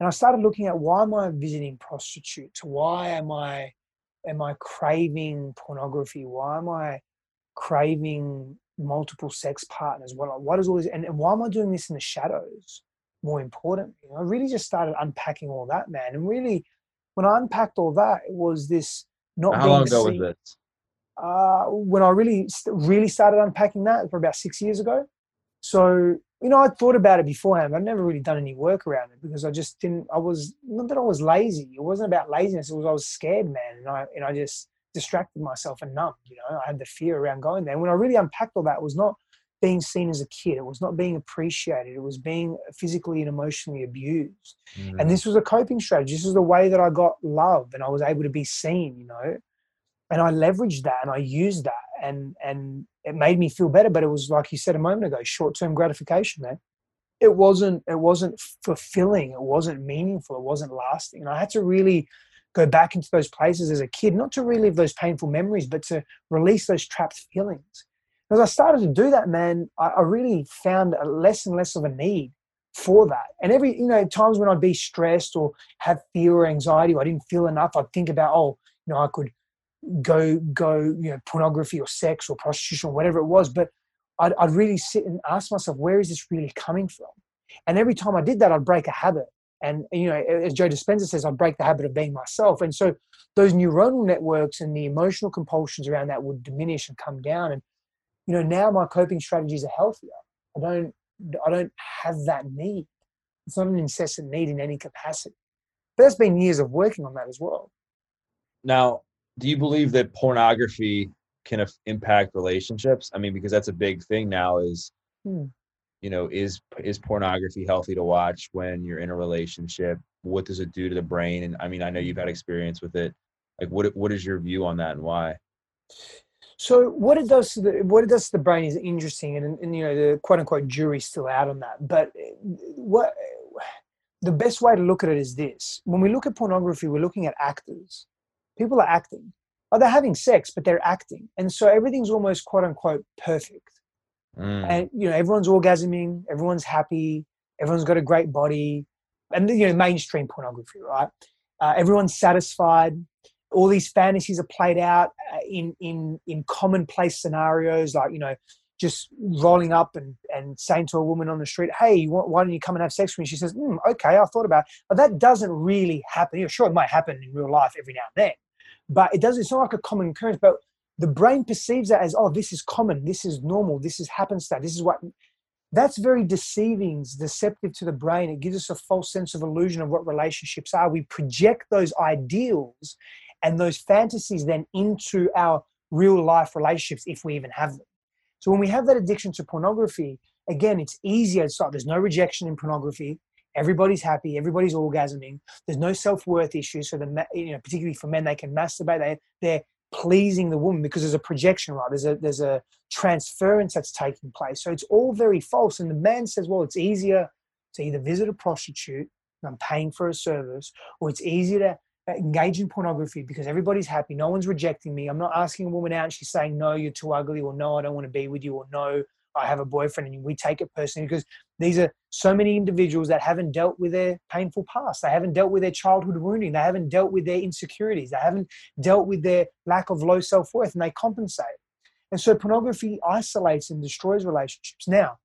And I started looking at why am I visiting prostitutes? Why am I am I craving pornography? Why am I craving multiple sex partners? What what is all this? And, and why am I doing this in the shadows? More importantly, I really just started unpacking all that, man. And really, when I unpacked all that, it was this not how long ago seen. was this? Uh, when I really really started unpacking that for about six years ago. So you know, I thought about it beforehand. but I'd never really done any work around it because I just didn't. I was not that I was lazy. It wasn't about laziness. It was I was scared, man, and I and I just distracted myself and numbed. You know, I had the fear around going there. And when I really unpacked all that, it was not being seen as a kid. It was not being appreciated. It was being physically and emotionally abused. Mm. And this was a coping strategy. This is the way that I got love and I was able to be seen, you know. And I leveraged that and I used that and and it made me feel better. But it was like you said a moment ago, short-term gratification, man. It wasn't it wasn't fulfilling, it wasn't meaningful, it wasn't lasting. And I had to really go back into those places as a kid, not to relive those painful memories, but to release those trapped feelings as I started to do that, man, I, I really found a less and less of a need for that. And every, you know, times when I'd be stressed or have fear or anxiety, or I didn't feel enough, I'd think about, oh, you know, I could go, go, you know, pornography or sex or prostitution or whatever it was. But I'd, I'd really sit and ask myself, where is this really coming from? And every time I did that, I'd break a habit. And, you know, as Joe Dispenza says, I'd break the habit of being myself. And so those neuronal networks and the emotional compulsions around that would diminish and come down. And you know now my coping strategies are healthier i don't i don't have that need it's not an incessant need in any capacity but that's been years of working on that as well now do you believe that pornography can impact relationships i mean because that's a big thing now is hmm. You know is is pornography healthy to watch when you're in a relationship what does it do to the brain and i mean i know you've had experience with it like what what is your view on that and why so what it does to the what it does to the brain is interesting, and, and you know the quote unquote jury's still out on that. But eh, what the best way to look at it is this: when we look at pornography, we're looking at actors. People are acting. Oh, they're having sex, but they're acting, and so everything's almost quote unquote perfect. Mm. And you know everyone's orgasming, everyone's happy, everyone's got a great body, and you know mainstream pornography, right? Uh, everyone's satisfied all these fantasies are played out uh, in in in commonplace scenarios like you know just rolling up and, and saying to a woman on the street, hey, why don't you come and have sex with me? She says, mm, okay, I thought about it. But that doesn't really happen. You're sure, it might happen in real life every now and then. But it doesn't, it's not like a common occurrence. But the brain perceives that as, oh, this is common, this is normal, this is happenstance, this is what. That's very deceiving, deceptive to the brain. It gives us a false sense of illusion of what relationships are. We project those ideals and those fantasies then into our real life relationships if we even have them. So when we have that addiction to pornography, again, it's easier to start. There's no rejection in pornography. Everybody's happy. Everybody's orgasming. There's no self worth issues. So the you know, particularly for men, they can masturbate. They they're pleasing the woman because there's a projection, right? There's a there's a transference that's taking place. So it's all very false. And the man says, well, it's easier to either visit a prostitute, and I'm paying for a service, or it's easier to engage in pornography because everybody's happy. No one's rejecting me. I'm not asking a woman out and she's saying, no, you're too ugly, or no, I don't want to be with you, or no, I have a boyfriend. And we take it personally because these are so many individuals that haven't dealt with their painful past. They haven't dealt with their childhood wounding. They haven't dealt with their insecurities. They haven't dealt with their lack of low self worth and they compensate. And so pornography isolates and destroys relationships. Now,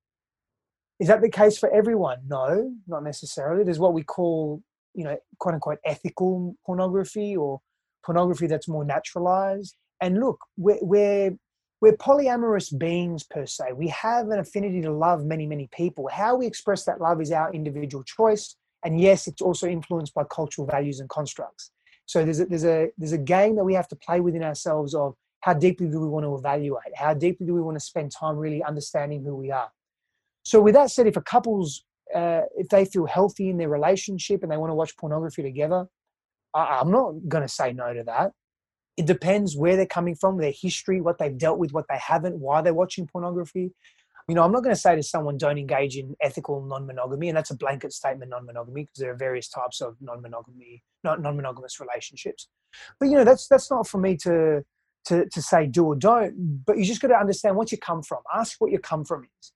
is that the case for everyone? No, not necessarily. There's what we call you know, quote unquote ethical pornography or pornography that's more naturalized. And look, we're, we're, we're polyamorous beings per se. We have an affinity to love many, many people. How we express that love is our individual choice. And yes, it's also influenced by cultural values and constructs. So there's a, there's a, there's a game that we have to play within ourselves of how deeply do we want to evaluate? How deeply do we want to spend time really understanding who we are? So with that said, if a couple's uh, if they feel healthy in their relationship and they want to watch pornography together, I, I'm not going to say no to that. It depends where they're coming from, their history, what they've dealt with, what they haven't, why they're watching pornography. You know, I'm not going to say to someone, don't engage in ethical non monogamy, and that's a blanket statement non monogamy because there are various types of non monogamy, non monogamous relationships. But, you know, that's that's not for me to, to, to say do or don't, but you just got to understand what you come from. Ask what you come from is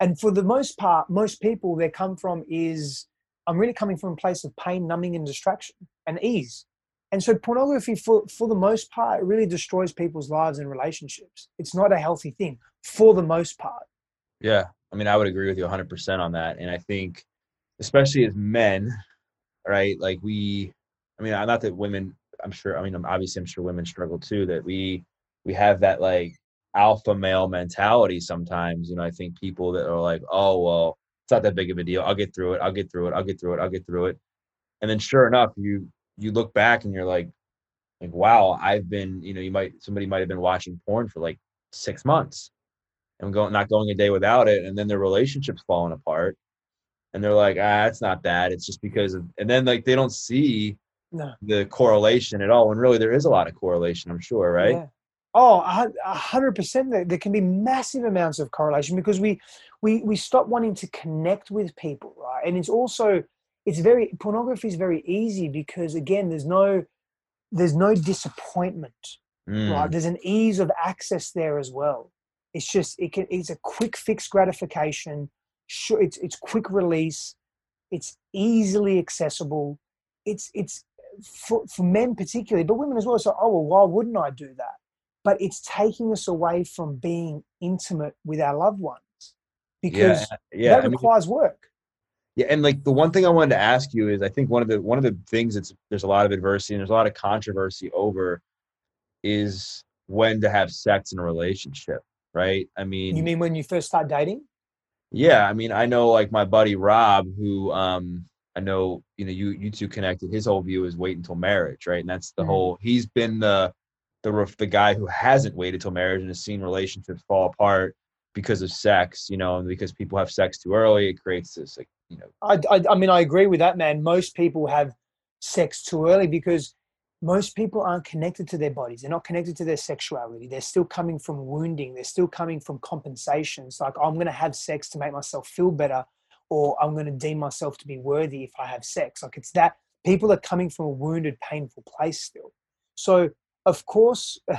and for the most part, most people, they come from is I'm really coming from a place of pain, numbing, and distraction and ease. And so pornography, for, for the most part, really destroys people's lives and relationships. It's not a healthy thing for the most part. Yeah. I mean, I would agree with you 100% on that. And I think, especially as men, right? Like we, I mean, not that women, I'm sure, I mean, obviously, I'm sure women struggle too, that we, we have that like alpha male mentality sometimes. You know, I think people that are like, oh, well, it's not that big of a deal. I'll get through it. I'll get through it. I'll get through it. I'll get through it. And then sure enough, you you look back and you're like, like, wow, I've been, you know, you might somebody might have been watching porn for like six months and going not going a day without it. And then their relationship's falling apart. And they're like, ah, it's not that. It's just because of and then like they don't see no. the correlation at all. When really there is a lot of correlation, I'm sure, right? Yeah. Oh, a hundred percent. There can be massive amounts of correlation because we, we, we stop wanting to connect with people, right? And it's also, it's very pornography is very easy because again, there's no, there's no disappointment, mm. right? There's an ease of access there as well. It's just it can, it's a quick fix gratification. Sure, it's it's quick release. It's easily accessible. It's it's for, for men particularly, but women as well. So, oh well, why wouldn't I do that? but it's taking us away from being intimate with our loved ones because yeah, yeah. that requires mean, work. Yeah, and like the one thing I wanted to ask you is, I think one of the one of the things that's there's a lot of adversity and there's a lot of controversy over is when to have sex in a relationship, right? I mean, you mean when you first start dating? Yeah, I mean, I know like my buddy Rob, who um I know you know you you two connected. His whole view is wait until marriage, right? And that's the mm-hmm. whole. He's been the the the guy who hasn't waited till marriage and has seen relationships fall apart because of sex, you know, and because people have sex too early, it creates this like, you know. I, I, I mean, I agree with that, man. Most people have sex too early because most people aren't connected to their bodies. They're not connected to their sexuality. They're still coming from wounding. They're still coming from compensations. Like, I'm going to have sex to make myself feel better, or I'm going to deem myself to be worthy if I have sex. Like, it's that people are coming from a wounded, painful place still. So, of course, uh,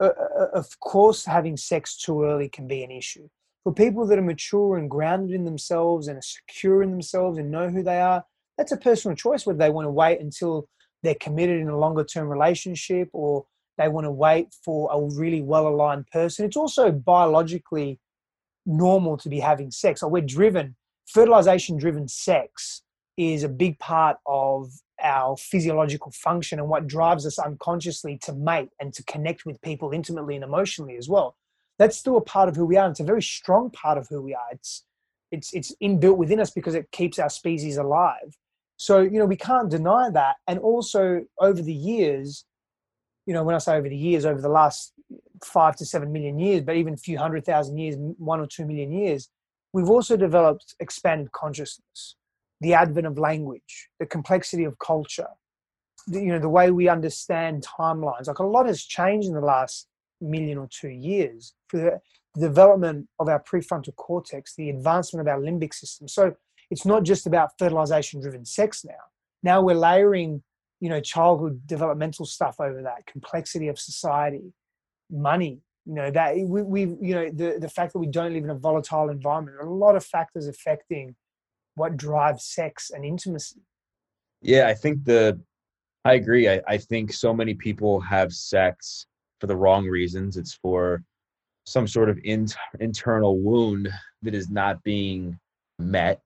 uh, uh, of course, having sex too early can be an issue. For people that are mature and grounded in themselves and are secure in themselves and know who they are, that's a personal choice whether they want to wait until they're committed in a longer term relationship or they want to wait for a really well aligned person. It's also biologically normal to be having sex. Or we're driven, fertilization driven sex is a big part of our physiological function and what drives us unconsciously to mate and to connect with people intimately and emotionally as well. That's still a part of who we are. It's a very strong part of who we are. It's it's it's inbuilt within us because it keeps our species alive. So you know we can't deny that. And also over the years, you know when I say over the years, over the last five to seven million years, but even a few hundred thousand years, one or two million years, we've also developed expanded consciousness the advent of language, the complexity of culture, the, you know, the way we understand timelines. Like a lot has changed in the last million or two years the, development of our prefrontal cortex, the advancement of our limbic system. So it's not just about fertilization driven sex now. Now we're layering, you know, childhood developmental stuff over that, complexity of society, money, you know, that we, we you know, the, the fact that we don't live in a volatile environment, a lot of factors affecting what drives sex and intimacy yeah i think the i agree I, I think so many people have sex for the wrong reasons it's for some sort of in, internal wound that is not being met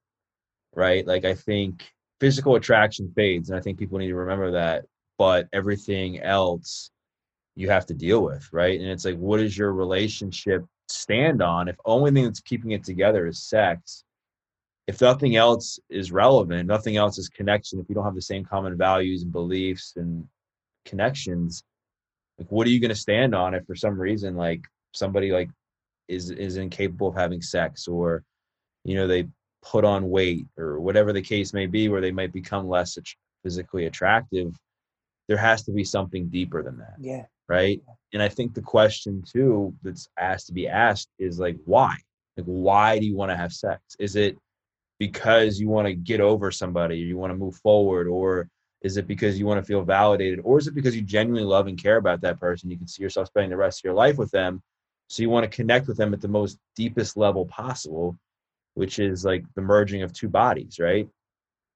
right like i think physical attraction fades and i think people need to remember that but everything else you have to deal with right and it's like what does your relationship stand on if only thing that's keeping it together is sex if nothing else is relevant, nothing else is connection. If you don't have the same common values and beliefs and connections, like what are you going to stand on if for some reason like somebody like is is incapable of having sex or you know they put on weight or whatever the case may be where they might become less physically attractive there has to be something deeper than that yeah. right? And i think the question too that's asked to be asked is like why? Like why do you want to have sex? Is it because you want to get over somebody or you want to move forward or is it because you want to feel validated or is it because you genuinely love and care about that person? You can see yourself spending the rest of your life with them so you want to connect with them at the most deepest level possible which is like the merging of two bodies right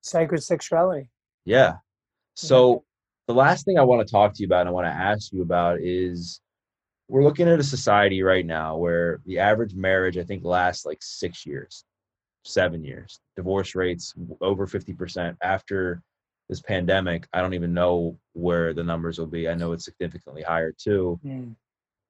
sacred sexuality yeah so the last thing i want to talk to you about and i want to ask you about is we're looking at a society right now where the average marriage i think lasts like six years seven years. Divorce rates over 50% after this pandemic. I don't even know where the numbers will be. I know it's significantly higher too. Mm.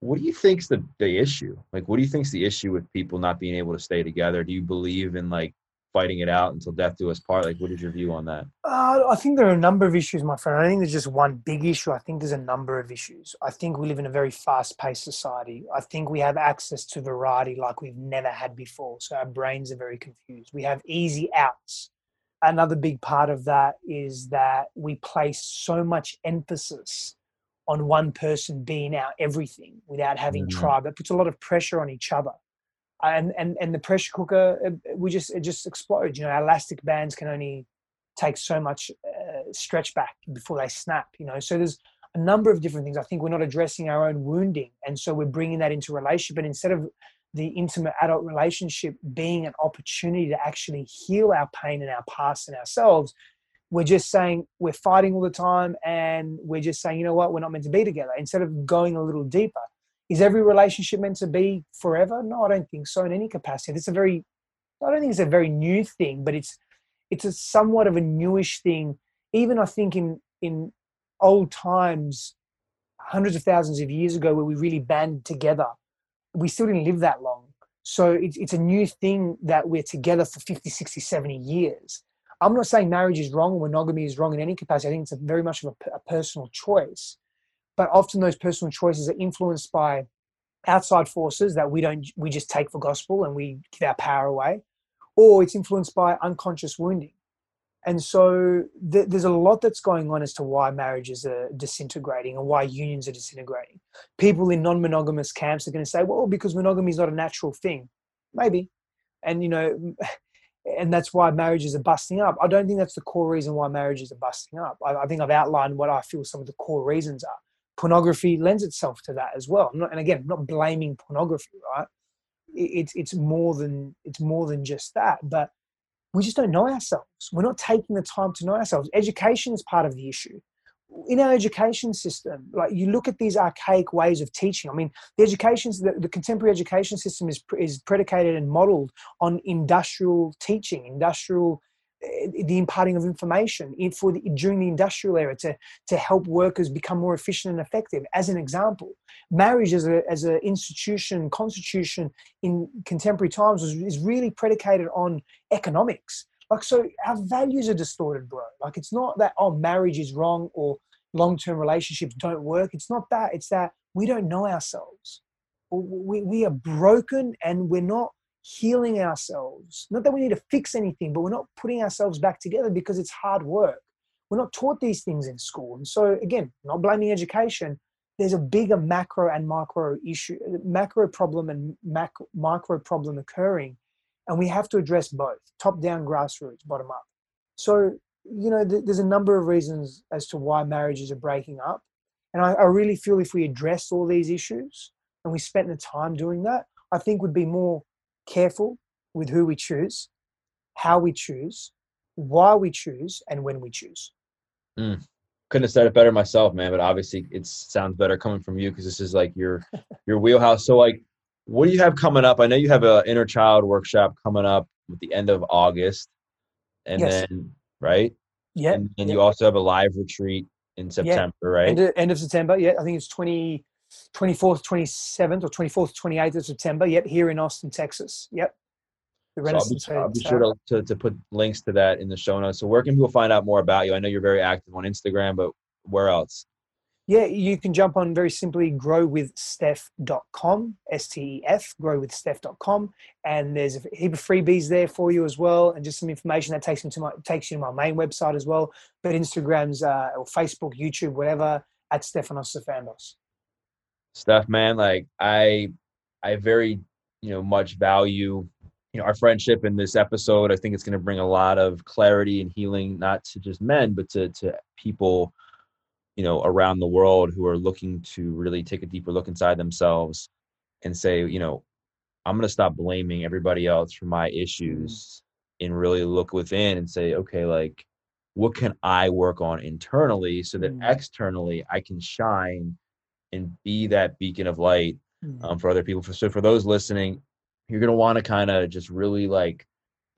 What do you think's the, the issue? Like, what do you think's the issue with people not being able to stay together? Do you believe in like fighting it out until death do us part? Like, what is your view on that? Uh, I think there are a number of issues, my friend. I think there's just one big issue. I think there's a number of issues. I think we live in a very fast paced society. I think we have access to variety like we've never had before. So our brains are very confused. We have easy outs. Another big part of that is that we place so much emphasis on one person being our everything without having mm-hmm. tribe. That puts a lot of pressure on each other. And and and the pressure cooker uh, we just it just explodes. You know our elastic bands can only take so much uh, stretch back before they snap you know? So there's a number of different things. I think we're not addressing our own wounding and so we're bringing that into relationship. But instead of the intimate adult relationship being an opportunity to actually heal our pain and our past and ourselves we're just saying we're fighting all the time and we're just saying you know what we're not meant to be together instead of going a little deeper is every relationship meant to be forever? No, I don't think so in any capacity. It's a very, I don't think it's a very new thing, but it's it's a somewhat of a newish thing. Even I think in in old times, hundreds of thousands of years ago, where we really banded together, we still didn't live that long. So it's, it's a new thing that we're together for 50, 60, 70 years. I'm not saying marriage is wrong or monogamy is wrong in any capacity. I think it's very much of a, a personal choice. But often those personal choices are influenced by outside forces that we don't we just take for gospel and we give our power away or it's influenced by unconscious wounding. And so th- there's a lot that's going on as to why marriages are disintegrating and why unions are disintegrating. People in non-monogamous camps are going to say well because monogamy is not a natural thing. Maybe. And you know and that's why marriages are busting up i don't think that's the core reason why marriages are busting up I, I think i've outlined what i feel some of the core reasons are pornography lends itself to that as well. Not, and again, I'm not blaming pornography, right? It's it's more than it's more than just that, but we just don't know ourselves. We're not taking the time to know ourselves. Education is part of the issue. In our education system, like you look at these archaic ways of teaching. I mean, the education, the, the contemporary education system is is predicated and modeled on industrial teaching, industrial eh, the imparting of information for the, during the industrial era to to help workers become more efficient and effective. As an example, marriage as a as an institution constitution in contemporary times is, is really predicated on economics like, so our values are distorted, bro. Like, it's not that, oh, marriage is wrong or long term relationships don't work. It's not that. It's that we don't know ourselves. We, we are broken and we're not healing ourselves. Not that we need to fix anything, but we're not putting ourselves back together because it's hard work. We're not taught these things in school. And so, again, not blaming education, there's a bigger macro and micro issue, macro problem and macro, micro problem occurring and we have to address both top down grassroots bottom up so you know th- there's a number of reasons as to why marriages are breaking up and I, I really feel if we address all these issues and we spent the time doing that i think would be more careful with who we choose how we choose why we choose and when we choose mm. couldn't have said it better myself man but obviously it sounds better coming from you because this is like your your wheelhouse so like what do you have coming up? I know you have an inner child workshop coming up at the end of August, and yes. then right, yeah, and, and yep. you also have a live retreat in September, yeah. right? End of, end of September, yeah. I think it's 20, 24th, 27th, or 24th, 28th of September. Yep, here in Austin, Texas. Yep. The Renaissance so I'll be, I'll be sure to, to, to, put links to that in the show notes. So where can people find out more about you? I know you're very active on Instagram, but where else? Yeah, you can jump on very simply growwithstef.com, S T E F, growwithstef.com. And there's a heap of freebies there for you as well. And just some information that takes, me to my, takes you to my main website as well. But Instagram's uh, or Facebook, YouTube, whatever, at Stefanos Sifandos. Steph, man, like I, I very, you know, much value, you know, our friendship in this episode. I think it's going to bring a lot of clarity and healing, not to just men, but to, to people you know around the world who are looking to really take a deeper look inside themselves and say you know i'm going to stop blaming everybody else for my mm-hmm. issues and really look within and say okay like what can i work on internally so that mm. externally i can shine and be that beacon of light mm. um, for other people so for those listening you're going to want to kind of just really like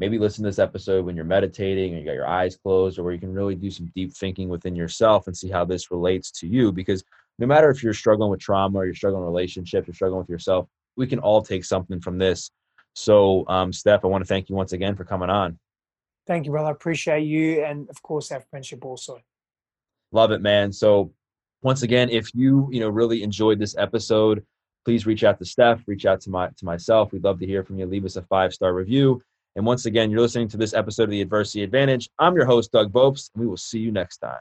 maybe listen to this episode when you're meditating and you got your eyes closed or where you can really do some deep thinking within yourself and see how this relates to you. Because no matter if you're struggling with trauma or you're struggling with relationships you're struggling with yourself we can all take something from this. So um, steph i want to thank you once again for coming on. Thank you brother. I appreciate you and of course our friendship also. Love it man. So once again if you you know really enjoyed this episode please reach out to steph reach out to my to myself. We'd love to hear from you. Leave us a five star review and once again, you're listening to this episode of The Adversity Advantage. I'm your host, Doug Bopst, and we will see you next time.